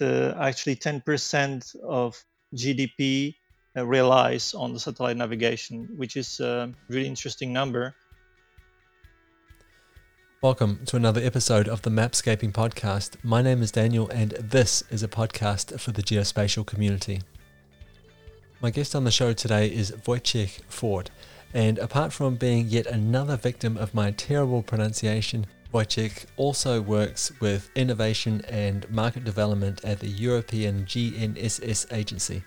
uh, actually 10% of GDP uh, relies on the satellite navigation, which is a really interesting number. Welcome to another episode of the Mapscaping Podcast. My name is Daniel, and this is a podcast for the geospatial community. My guest on the show today is Wojciech Ford, and apart from being yet another victim of my terrible pronunciation, Wojciech also works with innovation and market development at the European GNSS agency.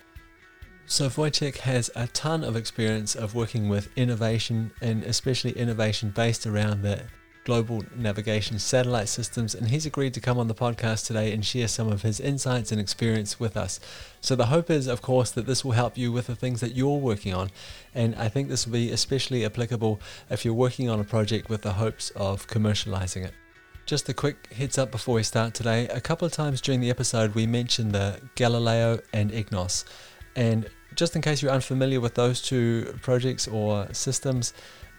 So Wojciech has a ton of experience of working with innovation and especially innovation based around the global navigation satellite systems, and he's agreed to come on the podcast today and share some of his insights and experience with us. So, the hope is, of course, that this will help you with the things that you're working on, and I think this will be especially applicable if you're working on a project with the hopes of commercializing it. Just a quick heads up before we start today. A couple of times during the episode, we mentioned the Galileo and EGNOS, and just in case you're unfamiliar with those two projects or systems,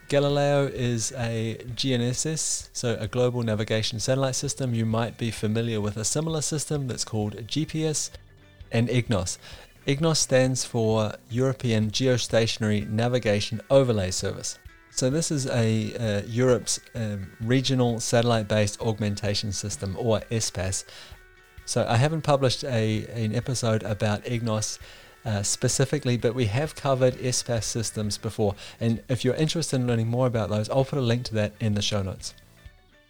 Galileo is a GNSS, so a global navigation satellite system. You might be familiar with a similar system that's called GPS and EGNOS. EGNOS stands for European Geostationary Navigation Overlay Service. So this is a uh, Europe's um, regional satellite-based augmentation system, or SBAS. So I haven't published a an episode about EGNOS uh, specifically, but we have covered SBAS systems before. And if you're interested in learning more about those, I'll put a link to that in the show notes.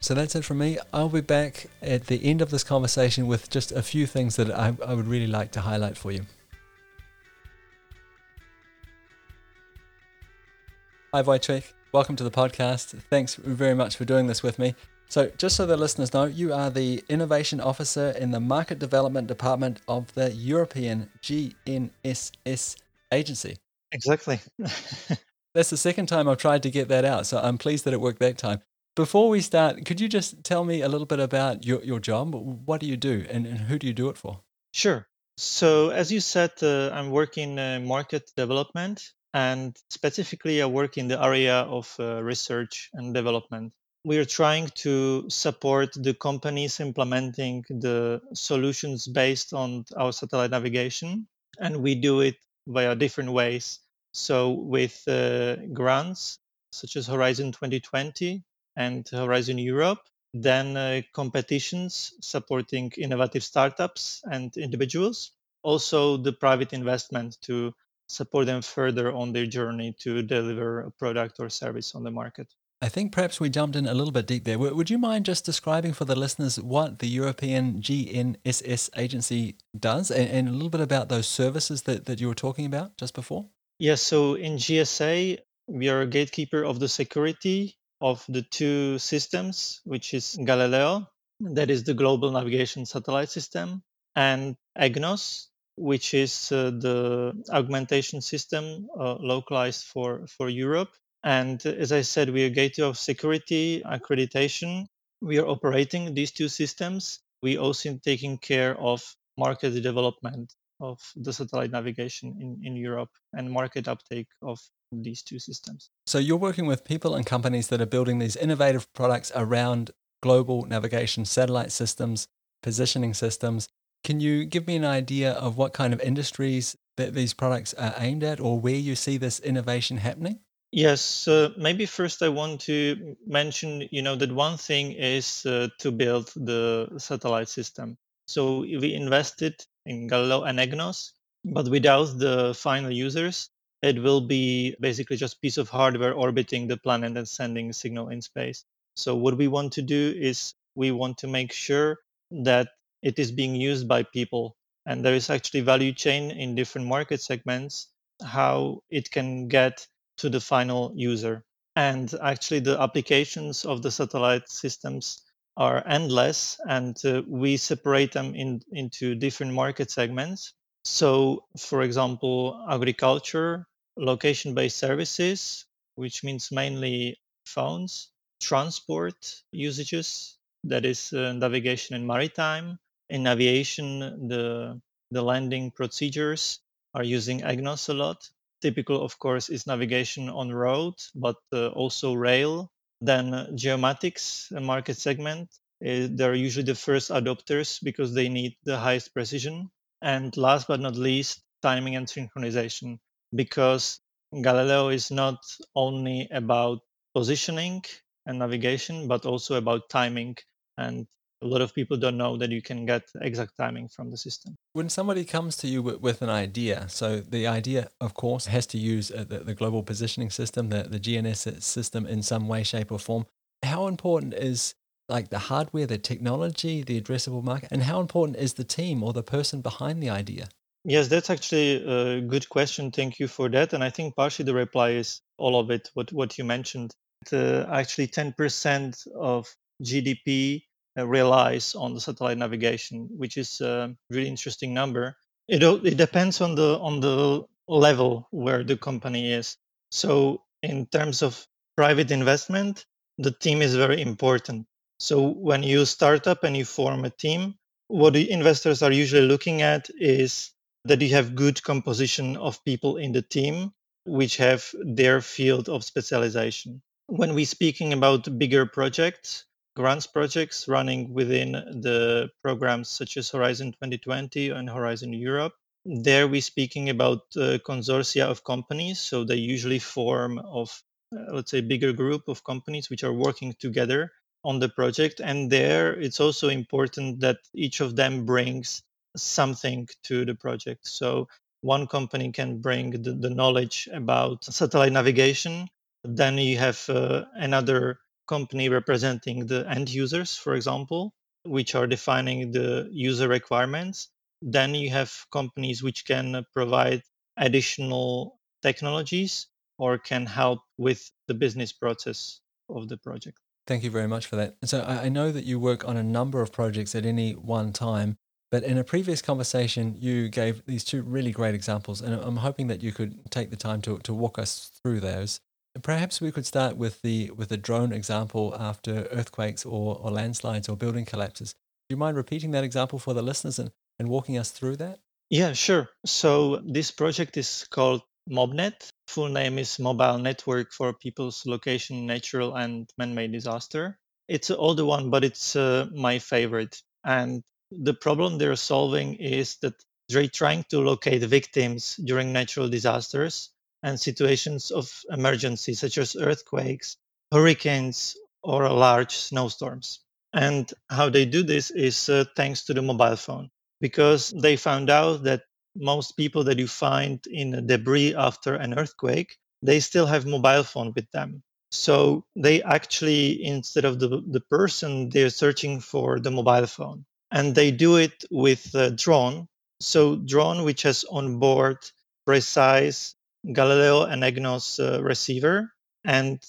So that's it from me. I'll be back at the end of this conversation with just a few things that I, I would really like to highlight for you. Hi, Wojciech. Welcome to the podcast. Thanks very much for doing this with me. So, just so the listeners know, you are the Innovation Officer in the Market Development Department of the European GNSS Agency. Exactly. That's the second time I've tried to get that out, so I'm pleased that it worked that time. Before we start, could you just tell me a little bit about your, your job? What do you do and, and who do you do it for? Sure. So, as you said, uh, I'm working in market development and specifically, I work in the area of uh, research and development we are trying to support the companies implementing the solutions based on our satellite navigation and we do it via different ways. So with uh, grants such as horizon 2020 and horizon europe then uh, competitions supporting innovative startups and individuals. Also the private investment to support them further on their journey to deliver a product or service on the market I think perhaps we jumped in a little bit deep there. Would you mind just describing for the listeners what the European GNSS agency does and, and, a little bit about those services that, that you were talking about just before? Yes, so in GSA, we are a gatekeeper of the security of the two systems, which is Galileo, that is the global navigation satellite system, and EGNOS, which is uh, the augmentation system uh, localized for, for Europe and as I said, we are gateway of security accreditation. We are operating these two systems. We also taking care of market development of the satellite navigation in, in Europe and market uptake of these two systems. So you're working with people and companies that are building these innovative products around global navigation satellite systems, positioning systems. Can you give me an idea of what kind of industries that these products are aimed at or where you see this innovation happening? Yes, uh, maybe first I want to mention, you know, that one thing is uh, to build the satellite system. So we invested in Galileo and EGNOS, but without the final users, it will be basically just piece of hardware orbiting the planet and sending a signal in space. So what we want to do is we want to make sure that it is being used by people, and there is actually value chain in different market segments how it can get to the final user. And actually, the applications of the satellite systems are endless, and uh, we separate them in, into different market segments. So, for example, agriculture, location based services, which means mainly phones, transport usages, that is uh, navigation and maritime. In aviation, the, the landing procedures are using EGNOS a lot typical, of course, is navigation on road, but uh, also rail. Then uh, geomatics market segment, uh, they're usually the first adopters because they need the highest precision. And last but not least, timing and synchronization, because Galileo is not only about positioning and navigation, but also about timing. And a lot of people don't know that you can get exact timing from the system. When somebody comes to you with, an idea, so the idea, of course, has to use uh, the, the global positioning system, the, the GNSS system in some way, shape, or form. How important is like the hardware, the technology, the addressable market, and how important is the team or the person behind the idea? Yes, that's actually a good question. Thank you for that. And I think partially the reply is all of it, what, what you mentioned. Uh, actually, 10% of GDP Uh, relies on the satellite navigation, which is a really interesting number. It, it depends on the on the level where the company is. So, in terms of private investment, the team is very important. So, when you start up and you form a team, what the investors are usually looking at is that you have good composition of people in the team which have their field of specialization. When we're speaking about bigger projects, grants projects running within the programs such as Horizon 2020 and Horizon Europe, there we're speaking about consortia of companies. So they usually form of, uh, let's say, bigger group of companies which are working together on the project. And there it's also important that each of them brings something to the project. So one company can bring the, the knowledge about satellite navigation. Then you have uh, another company representing the end users, for example, which are defining the user requirements. Then you have companies which can provide additional technologies or can help with the business process of the project. Thank you very much for that. So I know that you work on a number of projects at any one time. But in a previous conversation, you gave these two really great examples, and I'm hoping that you could take the time to, to walk us through those. Perhaps we could start with the with the drone example after earthquakes or, or landslides or building collapses. Do you mind repeating that example for the listeners and, and walking us through that? Yeah, sure. So this project is called MOBNET. Full name is Mobile Network for People's Location, Natural and Man-Made Disaster. It's an older one, but it's uh, my favorite. And the problem they're solving is that they're trying to locate victims during natural disasters and situations of emergency, such as earthquakes, hurricanes, or large snowstorms. And how they do this is uh, thanks to the mobile phone, because they found out that most people that you find in debris after an earthquake, they still have mobile phone with them. So they actually, instead of the, the person, they're searching for the mobile phone and they do it with a drone. So drone which has on board precise Galileo and EGNOS uh, receiver and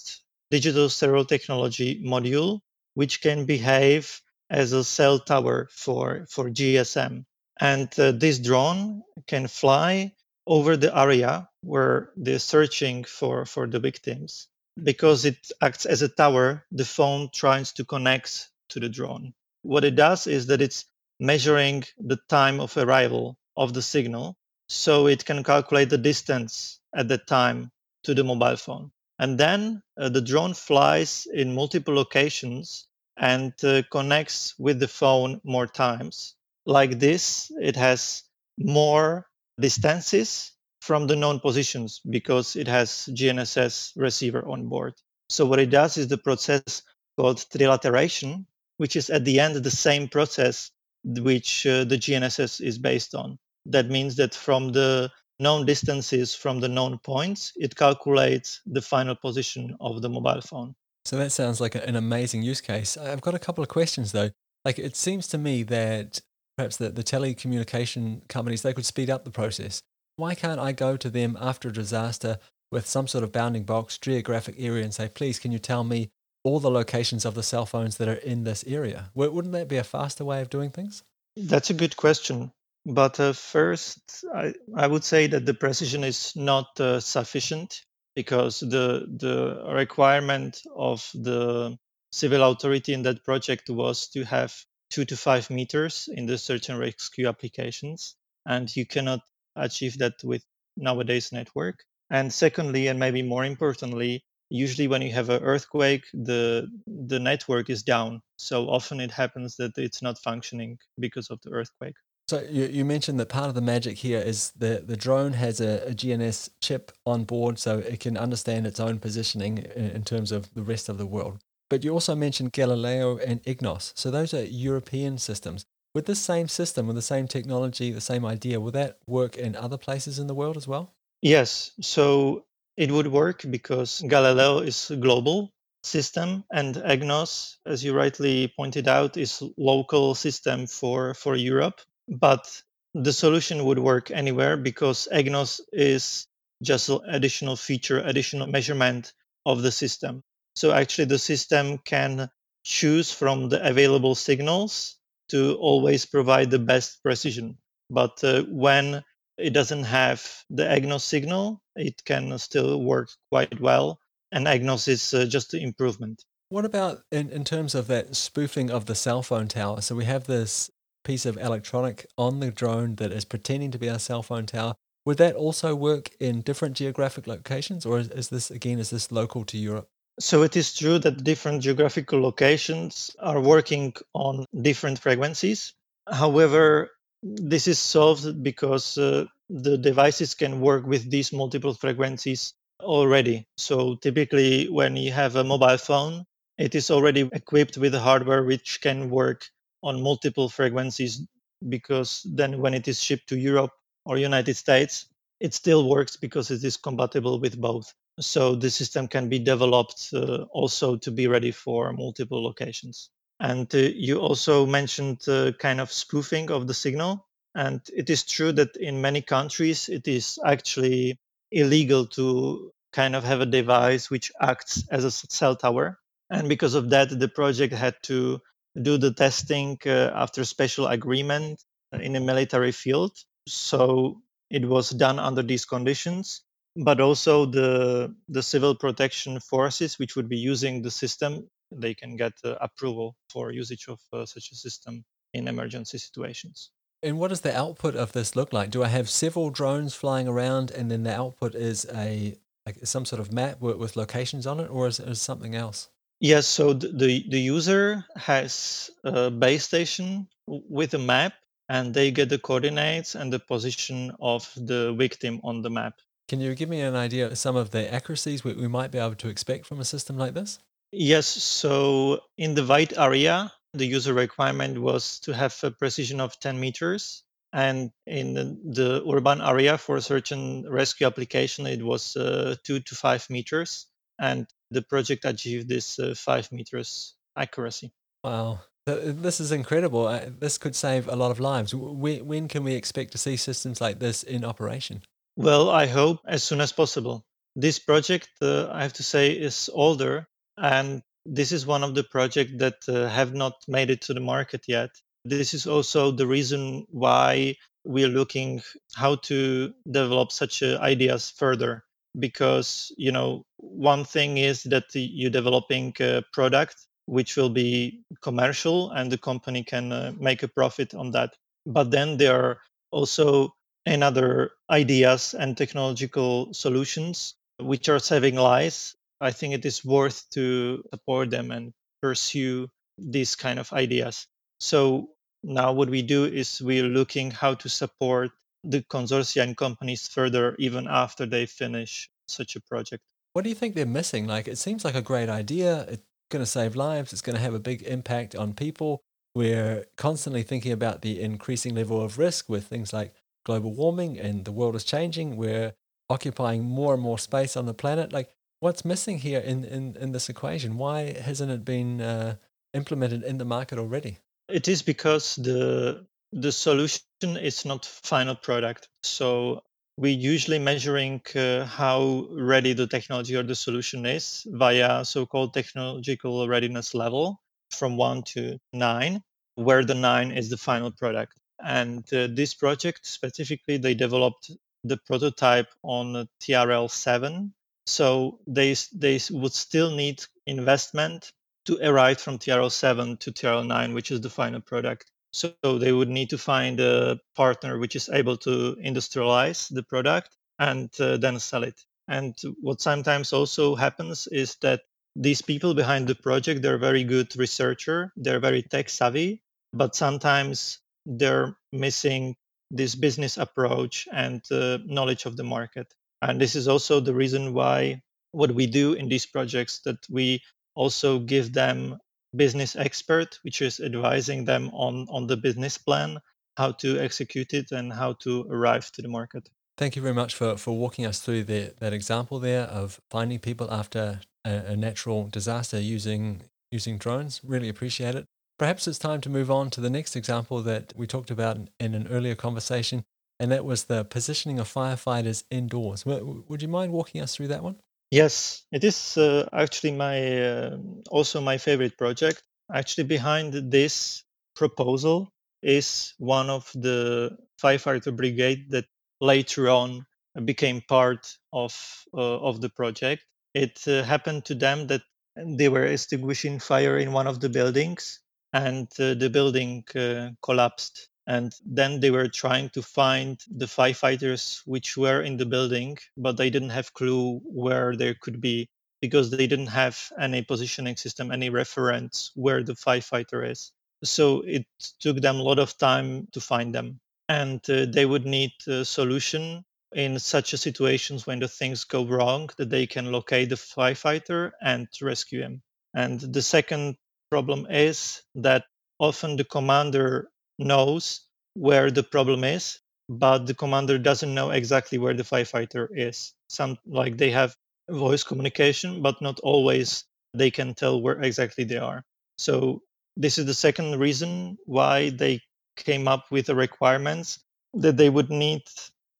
digital serial technology module, which can behave as a cell tower for, for GSM. And uh, this drone can fly over the area where they're searching for, for the victims. Because it acts as a tower, the phone tries to connect to the drone what it does is that it's measuring the time of arrival of the signal so it can calculate the distance at that time to the mobile phone. And then uh, the drone flies in multiple locations and uh, connects with the phone more times. Like this it has more distances from the known positions because it has gnss receiver on board. So what it does is the process called trilateration which is at the end the same process which uh, the GNSS is based on. That means that from the known distances from the known points, it calculates the final position of the mobile phone. So that sounds like an amazing use case. I've got a couple of questions though. Like it seems to me that perhaps the, the telecommunication companies they could speed up the process. Why can't I go to them after a disaster with some sort of bounding box geographic area and say, please, can you tell me all the locations of the cell phones that are in this area. Wouldn't that be a faster way of doing things? That's a good question. But uh, first, I, I would say that the precision is not uh, sufficient because the, the requirement of the civil authority in that project was to have two to five meters in the search and rescue applications. And you cannot achieve that with nowadays network. And secondly, and maybe more importantly, usually when you have an earthquake the the network is down so often it happens that it's not functioning because of the earthquake so you, you mentioned that part of the magic here is the, the drone has a, a GNSS chip on board so it can understand its own positioning in, in terms of the rest of the world. But you also mentioned Galileo and EGNOS. So those are European systems. With this same system, with the same technology, the same idea, will that work in other places in the world as well? Yes. So it would work because Galileo is a global system and EGNOS, as you rightly pointed out, is local system for, for Europe but the solution would work anywhere because EGNOS is just an additional feature, additional measurement of the system. So actually, the system can choose from the available signals to always provide the best precision. But uh, when it doesn't have the EGNOS signal, it can still work quite well. And EGNOS is uh, just an improvement. What about in, in terms of that spoofing of the cell phone tower? So we have this piece of electronic on the drone that is pretending to be a cell phone tower. Would that also work in different geographic locations, or is, is this again is this local to Europe? So it is true that different geographical locations are working on different frequencies. However, this is solved because uh, the devices can work with these multiple frequencies already. So typically, when you have a mobile phone, it is already equipped with hardware which can work on multiple frequencies because then when it is shipped to Europe or United States, it still works because it is compatible with both. So the system can be developed uh, also to be ready for multiple locations. And uh, you also mentioned uh, kind of spoofing of the signal. And it is true that in many countries, it is actually illegal to kind of have a device which acts as a cell tower. And because of that, the project had to do the testing uh, after special agreement in a military field. So it was done under these conditions. But also the the civil protection forces, which would be using the system, they can get uh, approval for usage of uh, such a system in emergency situations. And what does the output of this look like? Do I have several drones flying around, and then the output is a like some sort of map with locations on it, or is it something else? Yes, so the, the user has a base station with a map and they get the coordinates and the position of the victim on the map. Can you give me an idea of some of the accuracies we, we might be able to expect from a system like this? Yes, so in the white area, the user requirement was to have a precision of 10 meters. And in the, the urban area for a search and rescue application, it was uh, two to five meters. And the project achieved this uh, five meters accuracy. Wow. This is incredible. Uh, this could save a lot of lives. When, when can we expect to see systems like this in operation? Well, I hope as soon as possible. This project, uh, I have to say, is older, and this is one of the projects that uh, have not made it to the market yet. This is also the reason why we're looking how to develop such uh, ideas further because you know one thing is that you're developing a product which will be commercial and the company can uh, make a profit on that. But then there are also another ideas and technological solutions which are saving lives. I think it is worth to support them and pursue these kind of ideas. So now what we do is we're looking how to support the consortia and companies further even after they finish such a project. What do you think they're missing? Like, it seems like a great idea. It's going to save lives. It's going to have a big impact on people. We're constantly thinking about the increasing level of risk with things like global warming and the world is changing. We're occupying more and more space on the planet. Like, what's missing here in, in, in this equation? Why hasn't it been uh, implemented in the market already? It is because the the solution is not final product. So we're usually measuring uh, how ready the technology or the solution is via so-called technological readiness level from 1 to 9 where the 9 is the final product. And uh, this project specifically they developed the prototype on trl 7 so they they would still need investment to arrive from trl 7 to trl 9 which is the final product so they would need to find a partner which is able to industrialize the product and uh, then sell it. And what sometimes also happens is that these people behind the project, they're very good researcher, they're very tech savvy, but sometimes they're missing this business approach and uh, knowledge of the market. And this is also the reason why what we do in these projects that we also give them business expert, which is advising them on, on the business plan, how to execute it and how to arrive to the market. Thank you very much for, for walking us through the, that example there of finding people after a, a natural disaster using using drones. Really appreciate it. Perhaps it's time to move on to the next example that we talked about in an earlier conversation, and that was the positioning of firefighters indoors. Would you mind walking us through that one? Yes, it is uh, actually my uh, also my favorite project. Actually, behind this proposal is one of the firefighter brigade that later on became part of uh, of the project. It uh, happened to them that they were extinguishing fire in one of the buildings, and uh, the building uh, collapsed and then they were trying to find the firefighters which were in the building but they didn't have clue where they could be because they didn't have any positioning system any reference where the firefighter is. So it took them a lot of time to find them. And uh, they would need a solution in such a situations when the things go wrong that they can locate the firefighter and rescue him. And the second problem is that often the commander knows where the problem is, but the commander doesn't know exactly where the firefighter is. Some like they have voice communication, but not always they can tell where exactly they are. So this is the second reason why they came up with the requirements that they would need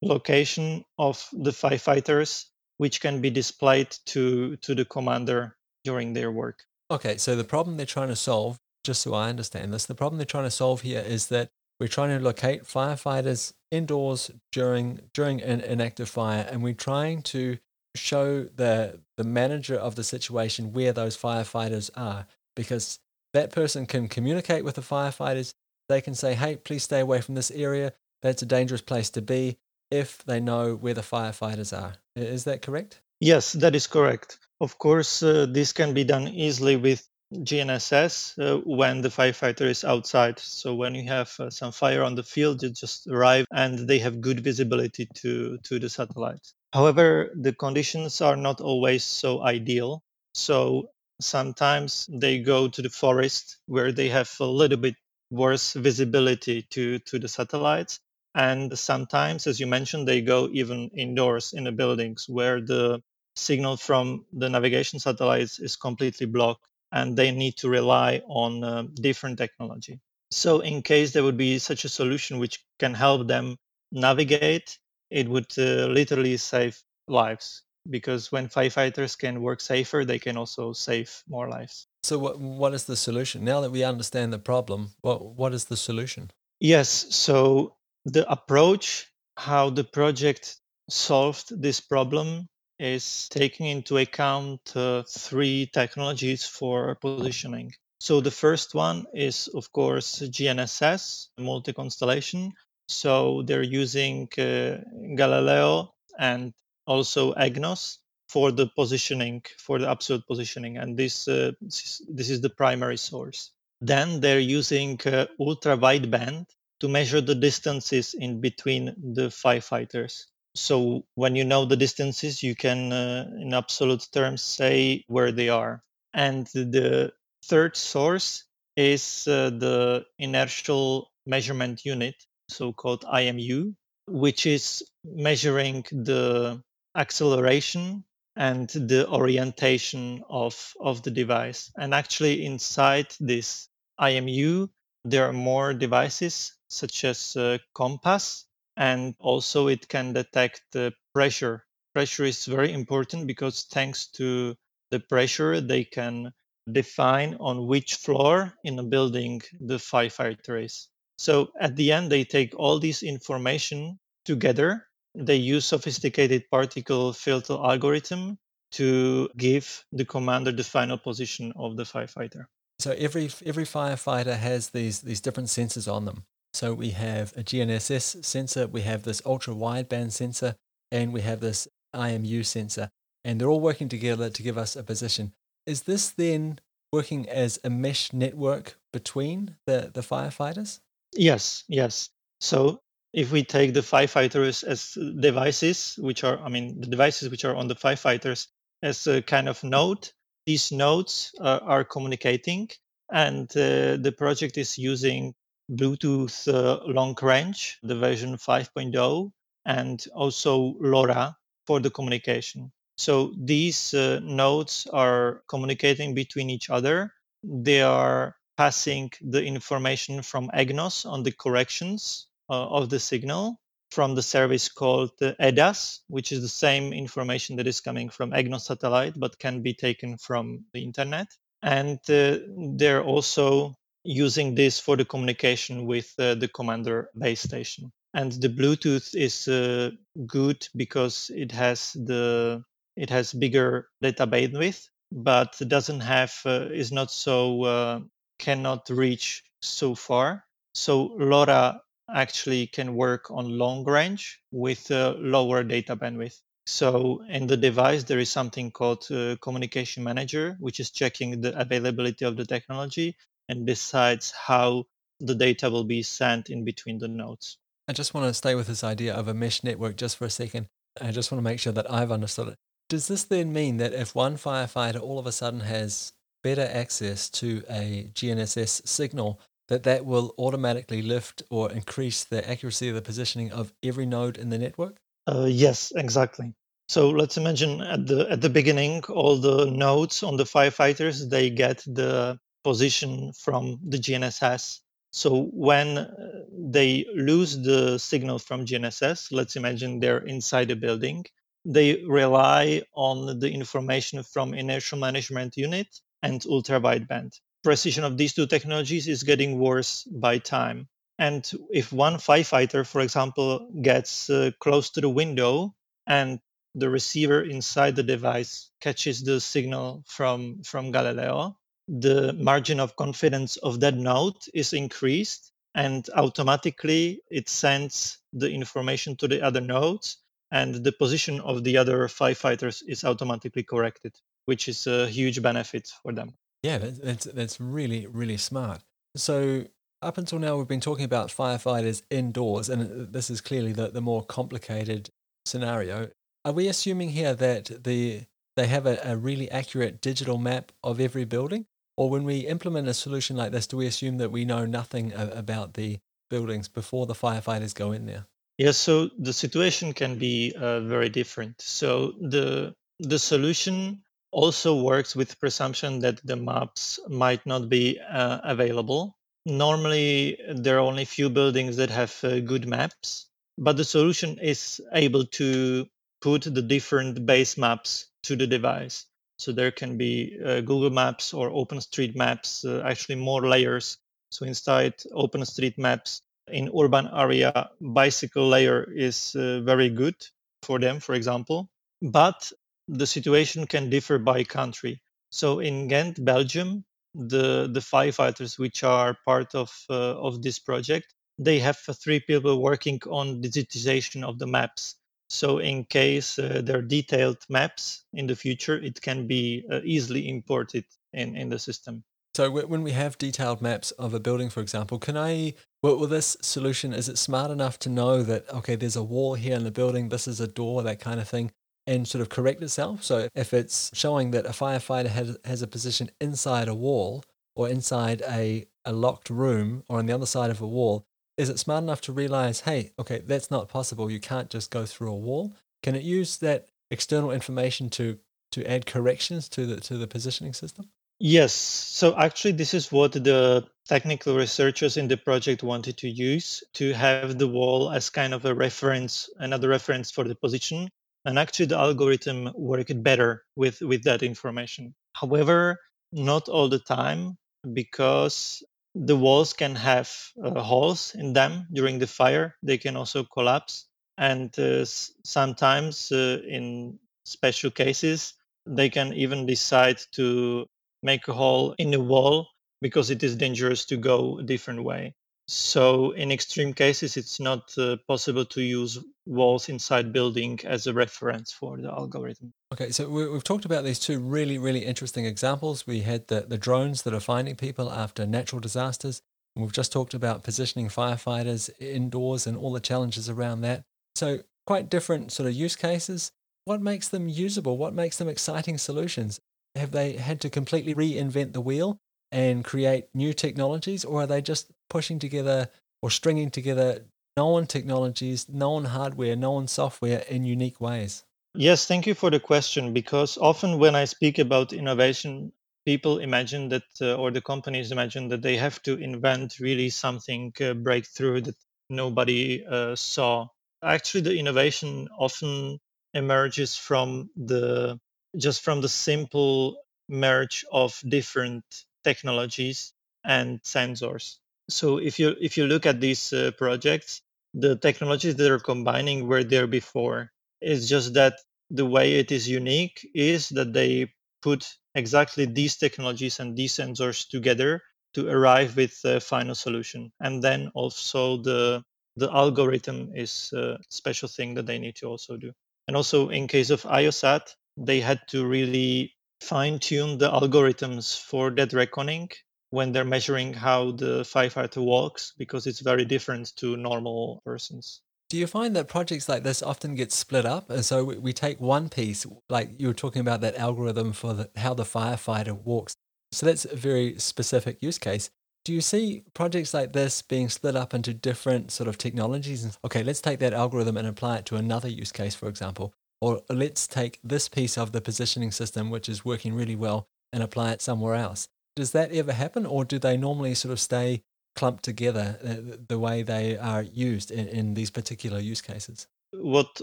location of the firefighters which can be displayed to to the commander during their work. Okay, so the problem they're trying to solve just so I understand this, the problem they're trying to solve here is that we're trying to locate firefighters indoors during during an, active fire, and we're trying to show the the manager of the situation where those firefighters are, because that person can communicate with the firefighters. They can say, "Hey, please stay away from this area. That's a dangerous place to be." If they know where the firefighters are, is that correct? Yes, that is correct. Of course, uh, this can be done easily with GNSS uh, when the firefighter is outside. So when you have uh, some fire on the field, you just arrive and they have good visibility to, to the satellite. However, the conditions are not always so ideal. So sometimes they go to the forest where they have a little bit worse visibility to, to the satellites. And sometimes, as you mentioned, they go even indoors in the buildings where the signal from the navigation satellites is completely blocked and they need to rely on uh, different technology. So, in case there would be such a solution which can help them navigate, it would uh, literally save lives because when firefighters can work safer, they can also save more lives. So, what what is the solution? Now that we understand the problem, what what is the solution? Yes. So the approach how the project solved this problem is taking into account uh, three technologies for positioning. So the first one is, of course, GNSS, multi constellation. So they're using uh, Galileo and also EGNOS for the positioning, for the absolute positioning, and this uh, this is the primary source. Then they're using uh, ultra wideband to measure the distances in between the firefighters so when you know the distances you can uh, in absolute terms say where they are. And the third source is uh, the inertial measurement unit so called imu which is measuring the acceleration and the orientation of of the device. And actually inside this imu there are more devices such as uh, compass and also it can detect the pressure. Pressure is very important because thanks to the pressure, they can define on which floor in a building the firefighter is. So at the end, they take all this information together. They use sophisticated particle filter algorithm to give the commander the final position of the firefighter. So every every firefighter has these these different sensors on them. So we have a GNSS sensor, we have this ultra wideband sensor, and we have this IMU sensor, and they're all working together to give us a position. Is this then working as a mesh network between the, the firefighters? Yes, yes. So if we take the firefighters as devices, which are, I mean, the devices which are on the firefighters as a kind of node, these nodes uh, are communicating, and uh, the project is using Bluetooth uh, long range, the version 5.0, and also LoRa for the communication. So these uh, nodes are communicating between each other. They are passing the information from EGNOS on the corrections uh, of the signal from the service called uh, EDAS, which is the same information that is coming from EGNOS satellite but can be taken from the internet. And uh, they're also using this for the communication with uh, the commander base station. And the Bluetooth is uh, good because it has the it has bigger data bandwidth, but doesn't have uh, is not so uh, cannot reach so far. So LoRa actually can work on long range with lower data bandwidth. So in the device, there is something called uh, communication manager, which is checking the availability of the technology and decides how the data will be sent in between the nodes. I just want to stay with this idea of a mesh network just for a second. I just want to make sure that I've understood it. Does this then mean that if one firefighter all of a sudden has better access to a GNSS signal, that that will automatically lift or increase the accuracy of the positioning of every node in the network? Uh, yes, exactly. So let's imagine at the at the beginning, all the nodes on the firefighters they get the position from the GNSS. So when uh, they lose the signal from GNSS, let's imagine they're inside a building, they rely on the information from inertial management unit and ultra wideband. Precision of these two technologies is getting worse by time. And if one firefighter, for example, gets uh, close to the window and the receiver inside the device catches the signal from, from Galileo, the margin of confidence of that node is increased and automatically it sends the information to the other nodes and the position of the other firefighters is automatically corrected, which is a huge benefit for them. Yeah, that's that's really really smart. So up until now, we've been talking about firefighters indoors, and this is clearly the, the more complicated scenario. Are we assuming here that the they have a, a really accurate digital map of every building, or when we implement a solution like this, do we assume that we know nothing about the buildings before the firefighters go in there? Yes, so the situation can be uh, very different. So the the solution also works with presumption that the maps might not be uh, available. Normally, there are only few buildings that have uh, good maps, but the solution is able to put the different base maps to the device. So there can be uh, Google Maps or OpenStreetMaps, uh, actually more layers. So inside OpenStreetMaps, in urban area bicycle layer is uh, very good for them for example. But the situation can differ by country. So in ghent belgium the the firefighters which are part of uh, of this project they have three people working on digitization of the maps so in case uh, there are detailed maps in the future it can be uh, easily imported in in the system so when we have detailed maps of a building, for example, can I, well, well, this solution, is it smart enough to know that, okay, there's a wall here in the building, this is a door, that kind of thing, and sort of correct itself? So if it's showing that a firefighter has, has a position inside a wall or inside a, a locked room or on the other side of a wall, is it smart enough to realize, hey, okay, that's not possible. You can't just go through a wall. Can it use that external information to to add corrections to the to the positioning system? Yes. So actually, this is what the technical researchers in the project wanted to use to have the wall as kind of a reference, another reference for the position. And actually, the algorithm worked better with, with that information. However, not all the time because the walls can have uh, holes in them during the fire. They can also collapse. And uh, sometimes, uh, in special cases, they can even decide to make a hole in the wall because it is dangerous to go a different way. So in extreme cases, it's not uh, possible to use walls inside building as a reference for the algorithm. Okay, so we, have talked about these two really, really interesting examples. We had the, the drones that are finding people after natural disasters. And we've just talked about positioning firefighters indoors and all the challenges around that. So quite different sort of use cases. What makes them usable? What makes them exciting solutions? Have they had to completely reinvent the wheel and create new technologies, or are they just pushing together or stringing together known technologies, known hardware, known software in unique ways? Yes, thank you for the question because often when I speak about innovation, people imagine that, uh, or the companies imagine that they have to invent really something uh, breakthrough that nobody uh, saw. Actually, the innovation often emerges from the just from the simple merge of different technologies and sensors. So if you if you look at these uh, projects, the technologies that are combining were there before. It's just that the way it is unique is that they put exactly these technologies and these sensors together to arrive with the final solution. And then also the the algorithm is a special thing that they need to also do. And also in case of IOSAT, they had to really fine tune the algorithms for dead reckoning when they're measuring how the firefighter walks because it's very different to normal persons. Do you find that projects like this often get split up? And so we take one piece, like you were talking about that algorithm for the, how the firefighter walks. So that's a very specific use case. Do you see projects like this being split up into different sort of technologies? Okay, let's take that algorithm and apply it to another use case, for example. Or let's take this piece of the positioning system, which is working really well, and apply it somewhere else. Does that ever happen, or do they normally sort of stay clumped together uh, the way they are used in, in these particular use cases? What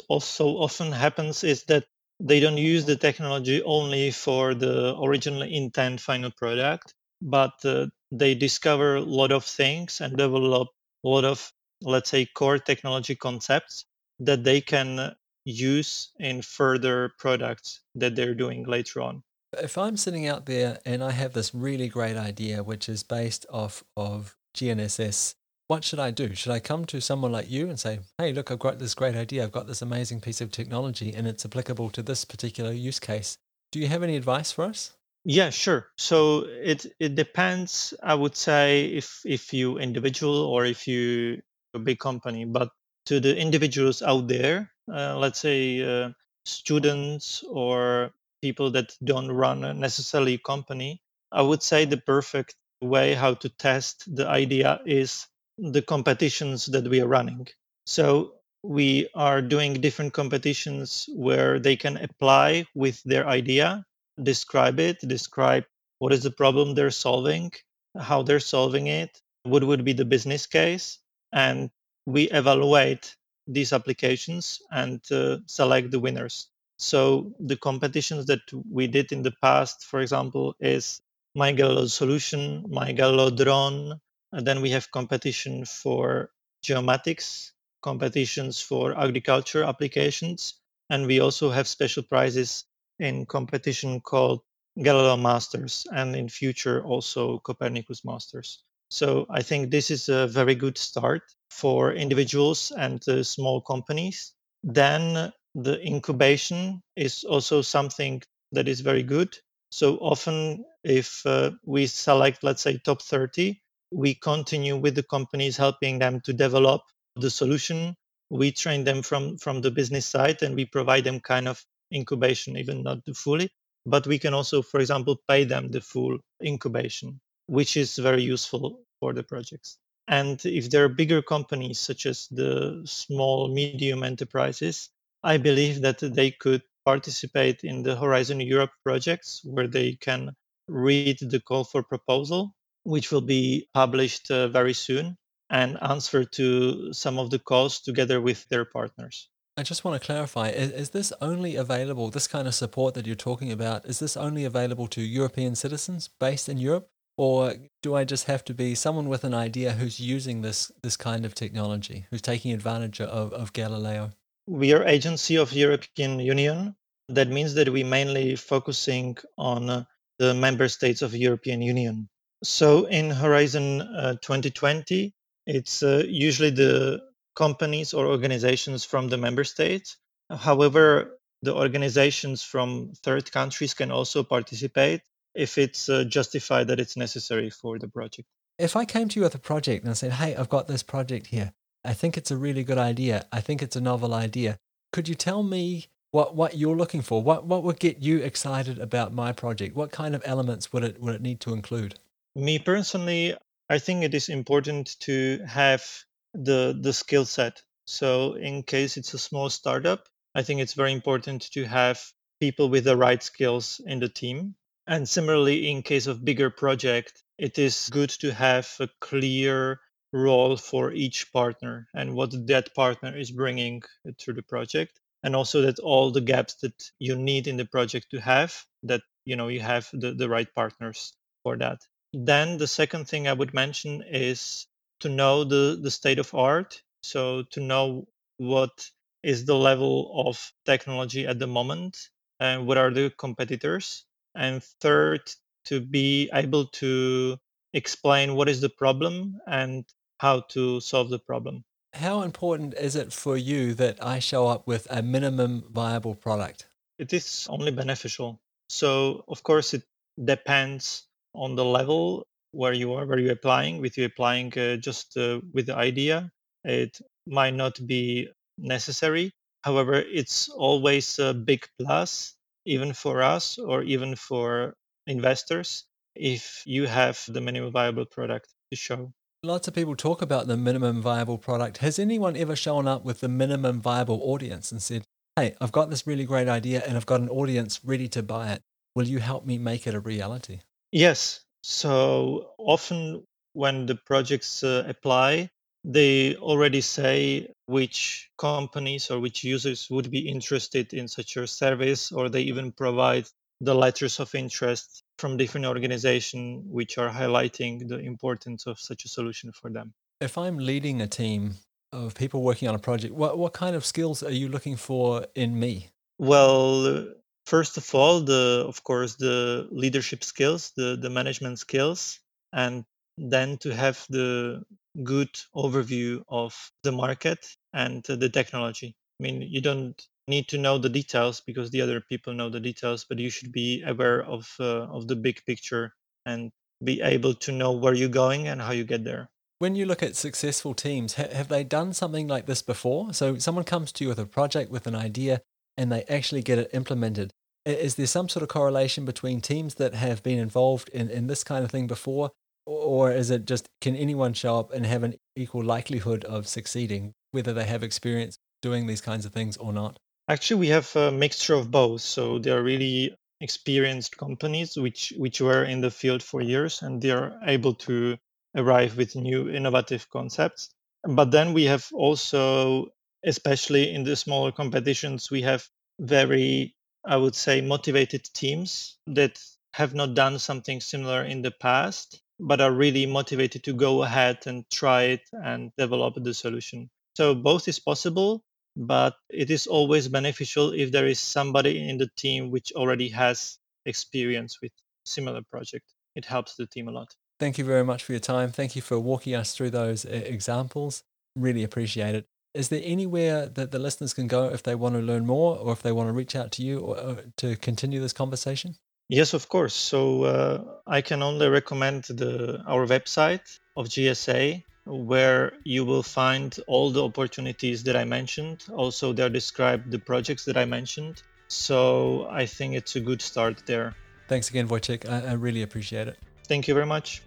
also often happens is that they don't use the technology only for the original intent final product, but uh, they discover a lot of things and develop a lot of, let's say, core technology concepts that they can use in further products that they're doing later on. If I'm sitting out there and I have this really great idea, which is based off of GNSS, what should I do? Should I come to someone like you and say, hey, look, I've got this great idea. I've got this amazing piece of technology and it's applicable to this particular use case. Do you have any advice for us? Yeah, sure. So it it depends. I would say if if you individual or if you a big company, but to the individuals out there, uh, let's say uh, students or people that don't run necessarily a company, I would say the perfect way how to test the idea is the competitions that we are running. So we are doing different competitions where they can apply with their idea, describe it, describe what is the problem they're solving, how they're solving it, what would be the business case, and we evaluate these applications and uh, select the winners. So the competitions that we did in the past, for example, is My solution, My drone. And then we have competition for geomatics, competitions for agriculture applications, and we also have special prizes in competition called Galileo Masters, and in future also Copernicus Masters. So I think this is a very good start for individuals and uh, small companies. Then the incubation is also something that is very good. So often, if uh, we select, let's say, top 30, we continue with the companies helping them to develop the solution. We train them from, from the business side and we provide them kind of incubation, even not the fully. But we can also, for example, pay them the full incubation which is very useful for the projects. And if there are bigger companies, such as the small, medium enterprises, I believe that they could participate in the Horizon Europe projects where they can read the call for proposal, which will be published uh, very soon, and answer to some of the calls together with their partners. I just want to clarify is, is, this only available, this kind of support that you're talking about, is this only available to European citizens based in Europe? Or do I just have to be someone with an idea who's using this this kind of technology, who's taking advantage of, of Galileo? We are agency of European Union. That means that we mainly focusing on uh, the member states of European Union. So in Horizon uh, 2020, It's uh, usually the companies or organizations from the member states. However, the organizations from third countries can also participate if it's uh, justified that it's necessary for the project. If I came to you with a project and I said, Hey, I've got this project here. I think it's a really good idea. I think it's a novel idea. Could you tell me what, what you're looking for? What, what would get you excited about my project? What kind of elements would it, would it need to include? Me personally, I think it is important to have the, the skill set. So, in case it's a small startup, I think it's very important to have people with the right skills in the team. And similarly, in case of bigger project, it is good to have a clear role for each partner and what that partner is bringing to the project. And also that all the gaps that you need in the project to have that you know you have the, the right partners for that. Then the second thing i would mention is to know the the state of art. So to know what is the level of technology at the moment and what are the competitors. And third to be able to explain what is the problem and how to solve the problem. How important is it for you that I show up with a minimum viable product? It is only beneficial. So, of course, it depends on the level where you are, where you're applying. With you applying uh, just uh, with the idea, it might not be necessary. However, it's always a big plus, even for us or even for investors, if you have the minimum viable product to show. Lots of people talk about the minimum viable product. Has anyone ever shown up with the minimum viable audience and said, Hey, I've got this really great idea and I've got an audience ready to buy it. Will you help me make it a reality? Yes. So often when the projects uh, apply, they already say which companies or which users would be interested in such a service, or they even provide the letters of interest from different organizations which are highlighting the importance of such a solution for them. If I'm leading a team of people working on a project, what, what kind of skills are you looking for in me? Well, first of all, the of course the leadership skills, the, the management skills, and then to have the good overview of the market and the technology. I mean, you don't need to know the details because the other people know the details but you should be aware of uh, of the big picture and be able to know where you're going and how you get there. When you look at successful teams ha- have they done something like this before? So someone comes to you with a project with an idea and they actually get it implemented. Is there some sort of correlation between teams that have been involved in, in this kind of thing before or is it just can anyone show up and have an equal likelihood of succeeding whether they have experience doing these kinds of things or not Actually, we have a mixture of both. So they are really experienced companies which which were in the field for years and they are able to arrive with new innovative concepts. But then we have also, especially in the smaller competitions, we have very, I would say, motivated teams that have not done something similar in the past, but are really motivated to go ahead and try it and develop the solution. So both is possible but it is always beneficial if there is somebody in the team which already has experience with similar project. It helps the team a lot. Thank you very much for your time. Thank you for walking us through those examples. Really appreciate it. Is there anywhere that the listeners can go if they want to learn more or if they want to reach out to you or, to continue this conversation? Yes of course. So uh, i can only recommend the our website of gsa where you will find all the opportunities that I mentioned. Also, there described the projects that I mentioned. So I think it's a good start there. Thanks again, Wojciech. I, I really appreciate it. Thank you very much.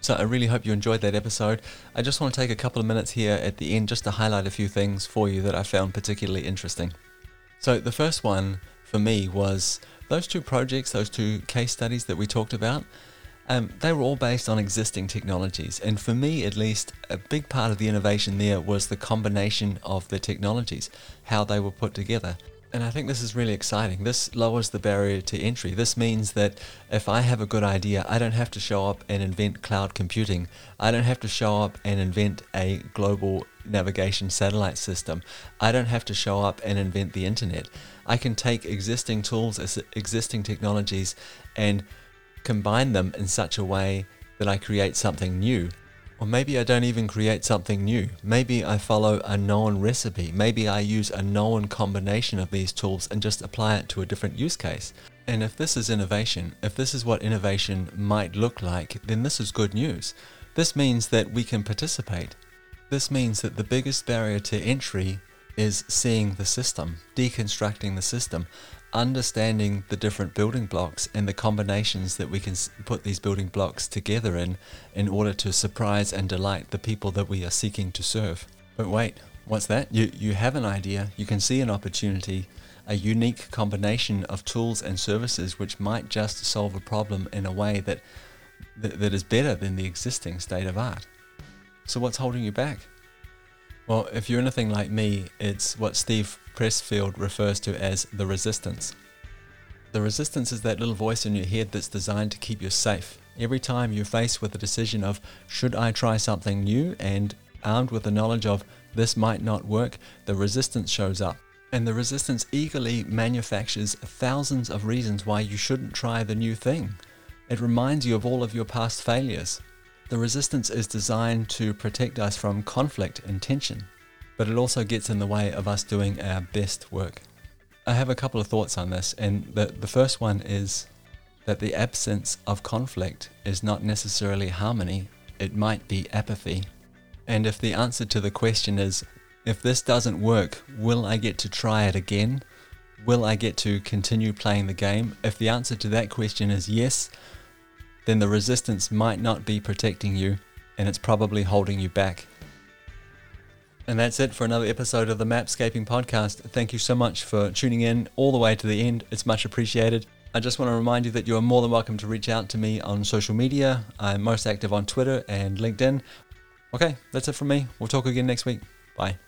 So I really hope you enjoyed that episode. I just want to take a couple of minutes here at the end just to highlight a few things for you that I found particularly interesting. So the first one for me was those two projects, those two case studies that we talked about, um, they were all based on existing technologies. And for me, at least, a big part of the innovation there was the combination of the technologies, how they were put together. And I think this is really exciting. This lowers the barrier to entry. This means that if I have a good idea, I don't have to show up and invent cloud computing. I don't have to show up and invent a global navigation satellite system. I don't have to show up and invent the internet. I can take existing tools, existing technologies, and combine them in such a way that I create something new. Or maybe I don't even create something new. Maybe I follow a known recipe. Maybe I use a known combination of these tools and just apply it to a different use case. And if this is innovation, if this is what innovation might look like, then this is good news. This means that we can participate. This means that the biggest barrier to entry is seeing the system, deconstructing the system, understanding the different building blocks and the combinations that we can put these building blocks together in in order to surprise and delight the people that we are seeking to serve. But wait, what's that? You you have an idea, you can see an opportunity, a unique combination of tools and services which might just solve a problem in a way that that, that is better than the existing state of art. So what's holding you back? Well, if you're anything like me, it's what Steve Pressfield refers to as the resistance. The resistance is that little voice in your head that's designed to keep you safe. Every time you're faced with the decision of, should I try something new? And armed with the knowledge of, this might not work, the resistance shows up. And the resistance eagerly manufactures thousands of reasons why you shouldn't try the new thing. It reminds you of all of your past failures. The resistance is designed to protect us from conflict and tension, but it also gets in the way of us doing our best work. I have a couple of thoughts on this, and the, the first one is that the absence of conflict is not necessarily harmony, it might be apathy. And if the answer to the question is, if this doesn't work, will I get to try it again? Will I get to continue playing the game? If the answer to that question is yes, then the resistance might not be protecting you and it's probably holding you back. And that's it for another episode of the Mapscaping Podcast. Thank you so much for tuning in all the way to the end. It's much appreciated. I just want to remind you that you are more than welcome to reach out to me on social media. I'm most active on Twitter and LinkedIn. Okay, that's it from me. We'll talk again next week. Bye.